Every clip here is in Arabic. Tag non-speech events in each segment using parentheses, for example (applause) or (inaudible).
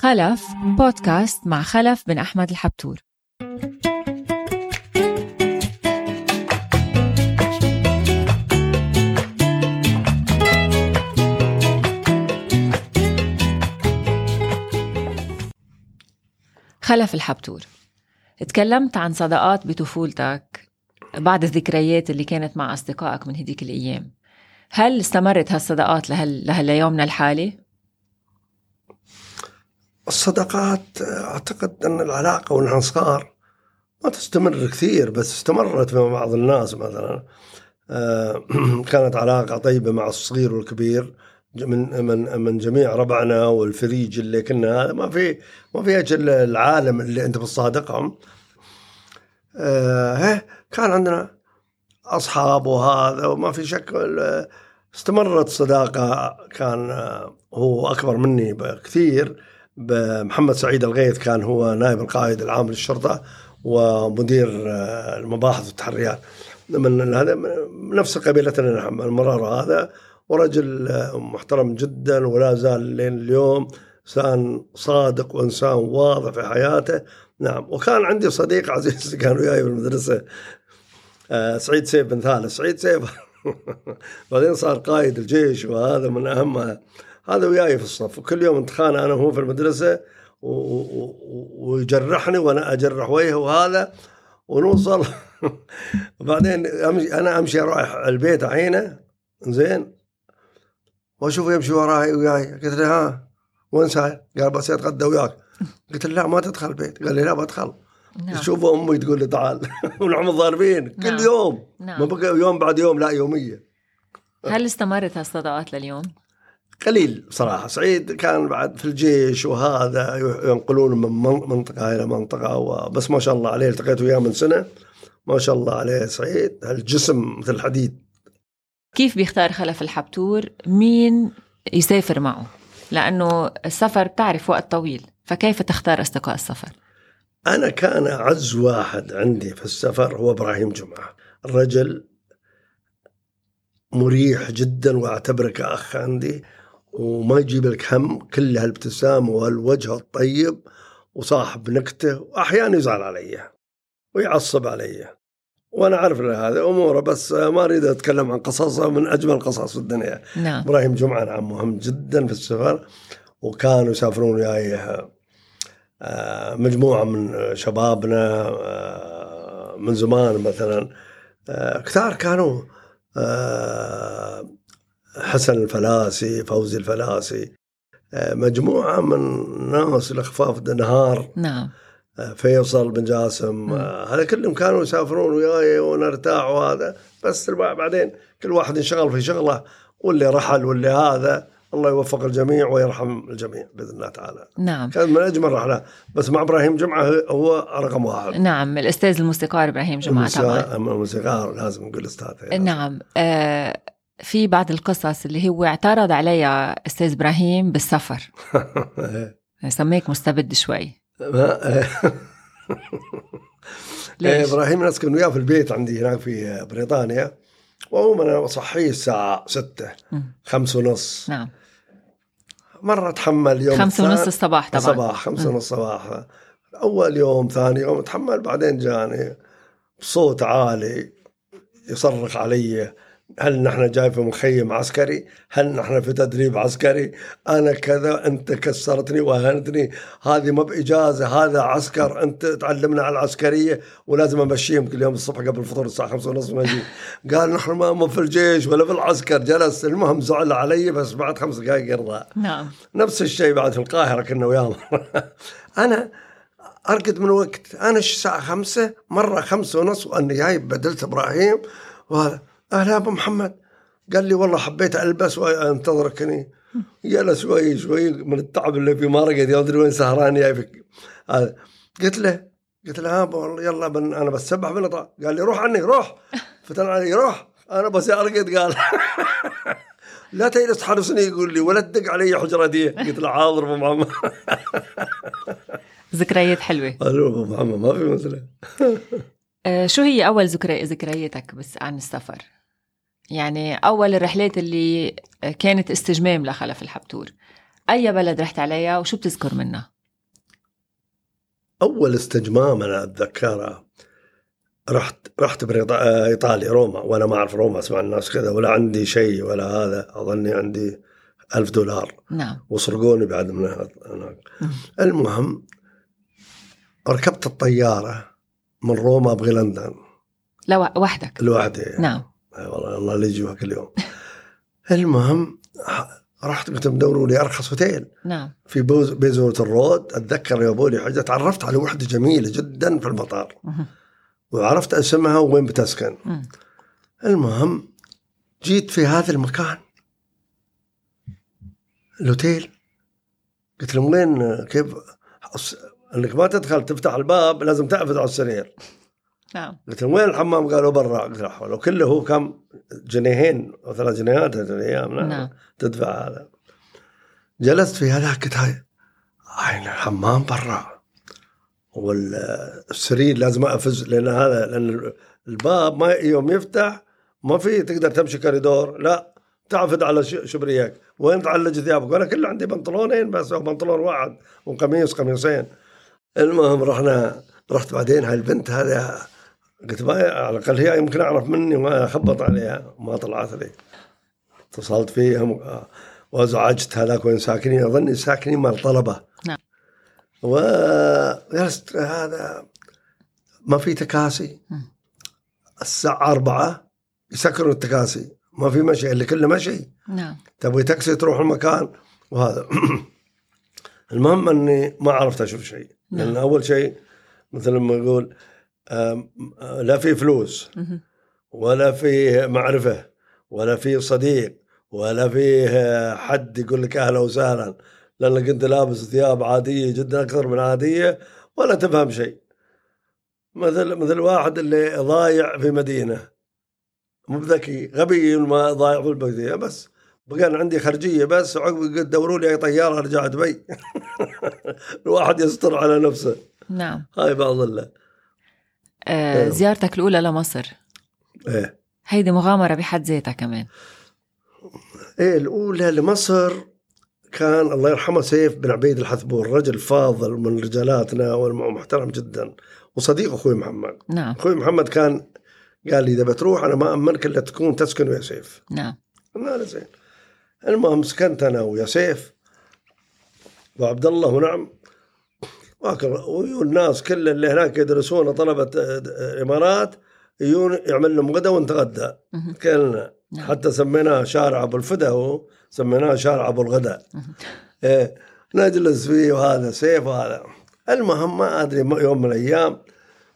خلف بودكاست مع خلف بن أحمد الحبتور خلف الحبتور تكلمت عن صداقات بطفولتك بعد الذكريات اللي كانت مع أصدقائك من هديك الأيام هل استمرت هالصداقات لهال... لهاليومنا الحالي؟ الصداقات أعتقد أن العلاقة ونحن صغار ما تستمر كثير بس استمرت مع بعض الناس مثلا. آه، (clears throat) كانت علاقة طيبة مع الصغير والكبير من من من جميع ربعنا والفريج اللي كنا هذا ما في ما في أجل العالم اللي أنت بتصادقهم. آه كان عندنا أصحاب وهذا وما في شك استمرت صداقة كان هو أكبر مني بكثير. بمحمد سعيد الغيث كان هو نائب القائد العام للشرطة ومدير المباحث والتحريات. من هذا نفس قبيلتنا نحن المرار هذا. ورجل محترم جدا ولا زال لين اليوم إنسان صادق وإنسان واضح في حياته. نعم. وكان عندي صديق عزيز (laughs) كان وياي في المدرسة آه، سعيد سيف بن ثالث. سعيد سيف (laughs) بعدين صار قائد الجيش وهذا من اهمها هذا وياي في الصف. وكل يوم نتخانق أنا وهو في المدرسة ويجرحني وأنا أجرح وجهه وهذا ونوصل. (laughs) وبعدين أمشي أنا أمشي أروح البيت عينه. زين واشوفه يمشي وراي وياي. قلت له ها وين ساير؟ قال بس اتغدى وياك. قلت له لا ما تدخل البيت. قال لي لا بدخل. نعم. شوف أمي تقول لي تعال. (laughs) ونحن ضاربين نعم. كل يوم. نعم. ما بقى يوم بعد يوم لا يومية. هل استمرت هالصداقات لليوم؟ قليل بصراحة. سعيد كان بعد في الجيش وهذا ينقلون من منطقة إلى منطقة بس ما شاء الله عليه التقيت وياه من سنة. ما شاء الله عليه سعيد. الجسم مثل الحديد. كيف بيختار خلف الحبتور؟ مين يسافر معه؟ لأنه السفر بتعرف وقت طويل فكيف تختار أصدقاء السفر؟ أنا كان أعز واحد عندي في السفر هو إبراهيم جمعة. الرجل مريح جدا وأعتبره كأخ عندي. وما يجيب لك هم كل هالابتسامة وهالوجه الطيب وصاحب نكتة وأحيانا يزعل علي ويعصب علي. وأنا أعرف هذا أموره بس ما أريد أتكلم عن قصصه من أجمل قصص في الدنيا. نعم. إبراهيم جمعة نعم مهم جدا في السفر. وكانوا يسافرون وياي آه، مجموعة من شبابنا آه، من زمان مثلا. آه، كثار كانوا حسن الفلاسي فوزي الفلاسي مجموعة من ناس الإخفاف نهار نعم فيصل بن جاسم آه، هذا كلهم كانوا يسافرون وياي ونرتاح وهذا بس بعدين كل واحد انشغل في شغله واللي رحل واللي هذا الله يوفق الجميع ويرحم الجميع بإذن الله تعالى. نعم. كان من أجمل رحلة بس مع إبراهيم جمعة هو رقم واحد. نعم الأستاذ الموسيقار إبراهيم جمعة طبعا. الموسيقار لازم نقول أستاذ نعم آه في بعض القصص اللي هو اعترض عليها أستاذ إبراهيم بالسفر. (laughs) سميك مستبد شوي. (laughs) ليش؟ إبراهيم نسكن وياه في البيت عندي هناك في بريطانيا. وعموما أنا أصحيه الساعة 6 خمسة ونص. نعم. مرة أتحمل يوم خمسة ونص الصباح طبعا. الصباح خمسة ونص الصباح. أول يوم ثاني يوم أتحمل بعدين جاني بصوت عالي يصرخ علي. هل نحن جاي في مخيم عسكري؟ هل نحن في تدريب عسكري؟ أنا كذا أنت كسرتني وهنتني. هذه ما بإجازة هذا عسكر أنت تعلمنا على العسكرية. ولازم أمشيهم كل يوم الصبح قبل الفطور الساعة خمسة ونص نجي (laughs) قال نحن ما في الجيش ولا في العسكر جلس. المهم زعل علي بس بعد خمس دقائق يرضى. نعم. نفس الشيء بعد في القاهرة كنا وياه (laughs) أنا أرقد من وقت. أنا الساعة خمسة مرة خمسة ونص وأني جاي بدلت إبراهيم. وهذا أهلا أبو محمد. قال لي والله حبيت ألبس وانتظرك هني جلس شوي شوي من التعب اللي في ما رقد أدري وين سهران جاي هذا. قلت له قلت له ها يلا بن أنا بسبح بالإطار قال لي روح عني روح. فتن علي روح. أنا بس ارقد قال. (laughs) لا تجلس تحرسني. يقول لي ولا تدق علي حجرة دي. قلت له حاضر أبو محمد. (laughs) ذكريات حلوة. أبو محمد ما في مثله (laughs) آه، شو هي أول ذكرياتك بس عن السفر؟ يعني أول الرحلات اللي كانت استجمام لخلف الحبتور. أي بلد رحت عليها وشو بتذكر منها؟ أول استجمام أنا اتذكرها رحت رحت بريطا- إيطاليا روما. وأنا ما أعرف روما أسمع الناس كذا ولا عندي شيء ولا هذا. أظني عندي ألف دولار. نعم. وسرقوني بعد من هناك. المهم ركبت الطيارة من روما أبغي لندن. لو وحدك لوحدي. نعم. أي والله الله اللي يجيبها كل يوم المهم رحت قلت مدوروا لي أرخص اوتيل نعم. في بيزوة الرود. أتذكر جابوا لي حاجة تعرفت على وحدة جميلة جدا في المطار. وعرفت اسمها وين بتسكن. المهم جيت في هذا المكان. الاوتيل قلت لهم وين؟ كيف؟ إنك ما تدخل تفتح الباب لازم تقفز على السرير. نعم. قلت لهم وين الحمام؟ قالوا برا قلت لا حول وكله هو كم جنيهين أو ثلاث جنيهات هذه الأيام. نعم. نعم. تدفع هذا. جلست في هذاك قلت هاي عين الحمام برا. والسرير لازم اقفز لأن هذا لأن الباب ما يوم يفتح ما في تقدر تمشي كوريدور. لا تعفد على شبريك. وين تعلج ثيابك؟ وأنا كله عندي بنطلونين بس أو بنطلون واحد وقميص قميصين. المهم رحنا رحت بعدين هاي البنت هذه قلت ما على الأقل هي يمكن أعرف مني وما اخبط عليها ما طلعت لي. اتصلت فيهم آه، وازعجت هذاك وين ساكنين. أظني ساكنين مال طلبة. نعم. وجلست هذا ما في تكاسي. الساعة أربعة يسكروا التكاسي. ما في مشي اللي كله مشي. نعم. تبغي تاكسي تروح المكان؟ وهذا. (clears throat) المهم أني ما عرفت أشوف شيء. لأن نعم. أول شيء مثل ما يقول لا في فلوس. ولا في معرفة ولا في صديق ولا في آه، حد يقول لك أهلا وسهلا لأنك أنت لابس ثياب عادية جدا أكثر من عادية ولا تفهم شيء. مثل مثل واحد اللي ضايع في مدينة. مو بذكي غبي ما ضايع في المدينة بس بقى عندي خرجية بس عقب دوروا لي أي طيارة أرجع دبي (laughs) الواحد يستر على نفسه. نعم. هاي بعض الله آه أيوه. زيارتك الأولى لمصر. إيه. هيدي مغامرة بحد ذاتها كمان. إيه الأولى لمصر كان الله يرحمه سيف بن عبيد الحثبور رجل فاضل من رجالاتنا ومحترم جدا وصديق أخوي محمد. نعم. أخوي محمد كان قال لي إذا بتروح أنا ما أمنك إلا تكون تسكن ويا سيف. نعم. قلنا زين. المهم سكنت أنا ويا سيف. وعبد الله ونعم والناس كل اللي هناك يدرسون طلبة الإمارات يجون يعمل لهم غدا ونتغدى. كلنا نعم. حتى سميناه شارع أبو الفدا هو سميناه شارع أبو الغداء. إيه نجلس فيه وهذا سيف وهذا. المهم ما أدري ما- يوم من الأيام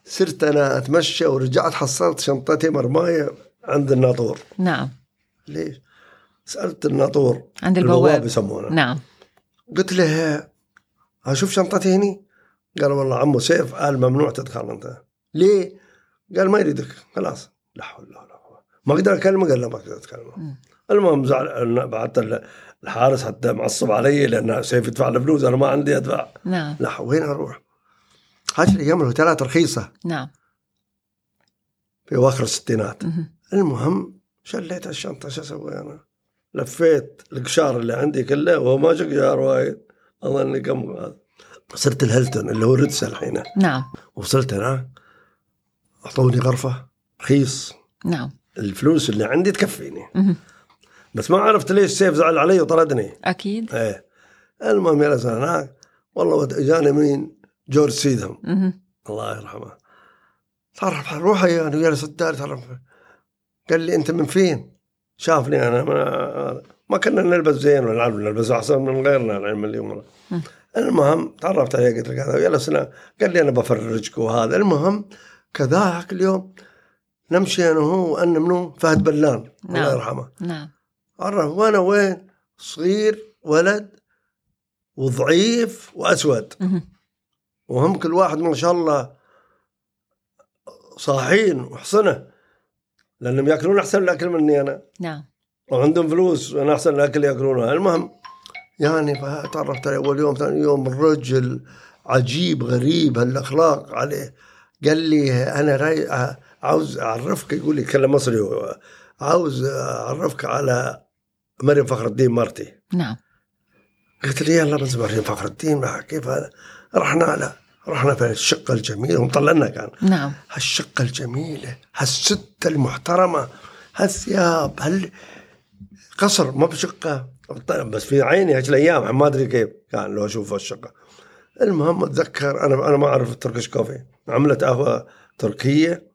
صرت أنا أتمشى ورجعت حصلت شنطتي مرماية عند الناطور. نعم. ليش؟ سألت الناطور عند البواب البواب. يسمونه نعم. قلت له أشوف شنطتي هني؟ قال والله عمو سيف قال ممنوع تدخل أنت. ليه؟ قال ما يريدك. خلاص. لا حول ولا قوة. ما أقدر اكلمه قال لا ما أقدر اكلمه. المهم زعل بعثت ال- الحارس حتى معصب علي لأن سيف يدفع الفلوس أنا ما عندي أدفع. نعم. لا وين أروح؟ هذه الأيام الهوتيلات رخيصة. نعم. في أواخر الستينات. مهم. المهم شليت الشنطة شو أسوي أنا؟ لفيت القشار اللي عندي كله وهو ما قشار وايد اظن كم هذا صرت الهلتون اللي هو ريدس الحين نعم. وصلت هناك أعطوني غرفة رخيص. نعم. الفلوس اللي عندي تكفيني. مهم. بس ما عرفت ليش سيف زعل علي وطردني. أكيد. إيه. المهم جلس هناك. والله جاني مين جورج سيدهم. الله يرحمه. تعرف روح يعني جلس الدار تعرف. قال لي أنت من فين؟ شافني أنا ما, ما كنا نلبس زين ولا نلبس أحسن من غيرنا العلم اليوم. المهم تعرفت عليه قلت له هذا جلسنا قال لي أنا بفرجك وهذا. المهم كذاك اليوم نمشي أنا وهو وان منو؟ فهد بلان الله نعم. يرحمه. نعم. عرف وأنا وين؟ صغير ولد وضعيف وأسود. وهم كل واحد ما شاء الله صاحين وحصنه لأنهم يأكلون أحسن الأكل مني أنا. نعم. وعندهم فلوس وأنا أحسن الأكل يأكلونه. المهم يعني تعرفت عليه أول يوم ثاني يوم الرجل عجيب غريب هالأخلاق عليه. قال لي أنا راي عاوز أعرفك يقول لي يتكلم مصري هو عاوز أعرفك على مريم فخر الدين مرتي نعم. قلت لي يلا بنزبر فخر الدين كيف هذا؟ رحنا له رحنا في الشقة الجميلة ومطلعنا كان. نعم. هالشقة الجميلة هالستة المحترمة هالثياب هال قصر ما بشقة. بس في عيني هاك الأيام ما أدري كيف كان لو أشوف الشقة المهم أتذكر أنا أنا ما أعرف التركش كوفي عملت قهوة تركية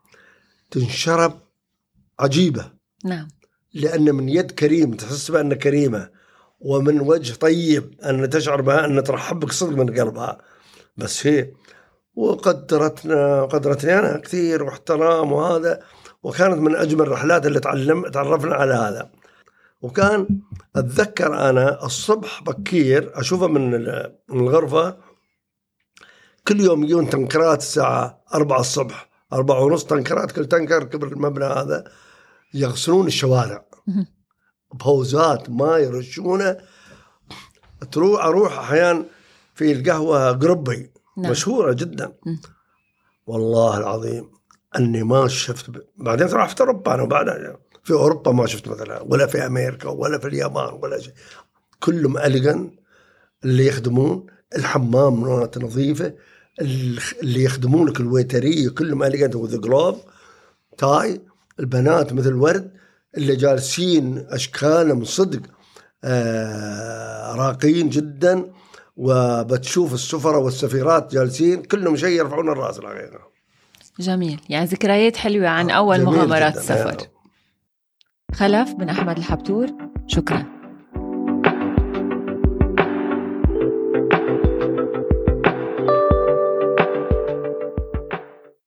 تنشرب عجيبة. نعم. لأن من يد كريم تحس بأنها كريمة ومن وجه طيب أن تشعر بها أن ترحب بك صدق من قلبها. بس هي وقدرتنا وقدرتني أنا كثير واحترام وهذا وكانت من أجمل الرحلات اللي تعلم تعرفنا على هذا. وكان أتذكر أنا الصبح بكير أشوفه من من الغرفة كل يوم يجون تنكرات الساعة أربعة الصبح أربعة ونص تنكرات كل تنكر قبل المبنى هذا يغسلون الشوارع. بهوزات ما يرشونه. تروح أروح أحيانا في القهوة قربي. نعم. مشهورة جدا. والله العظيم أني ما شفت ب... بعدين رحت أوروبا أنا بعدها في أوروبا ما شفت مثلا ولا في أمريكا ولا في اليابان ولا شيء. كلهم اليجن اللي يخدمون الحمام نظيفة اللي يخدمونك الويتريه كلهم اليجنت وذ جلوف تاي البنات مثل ورد اللي جالسين أشكالهم صدق آه راقيين جدا وبتشوف السفراء والسفيرات جالسين كلهم شيء يرفعون الرأس الحقيقة جميل. يعني ذكريات حلوة عن آه، أول مغامرات سفر. خلف بن أحمد الحبتور. شكرا.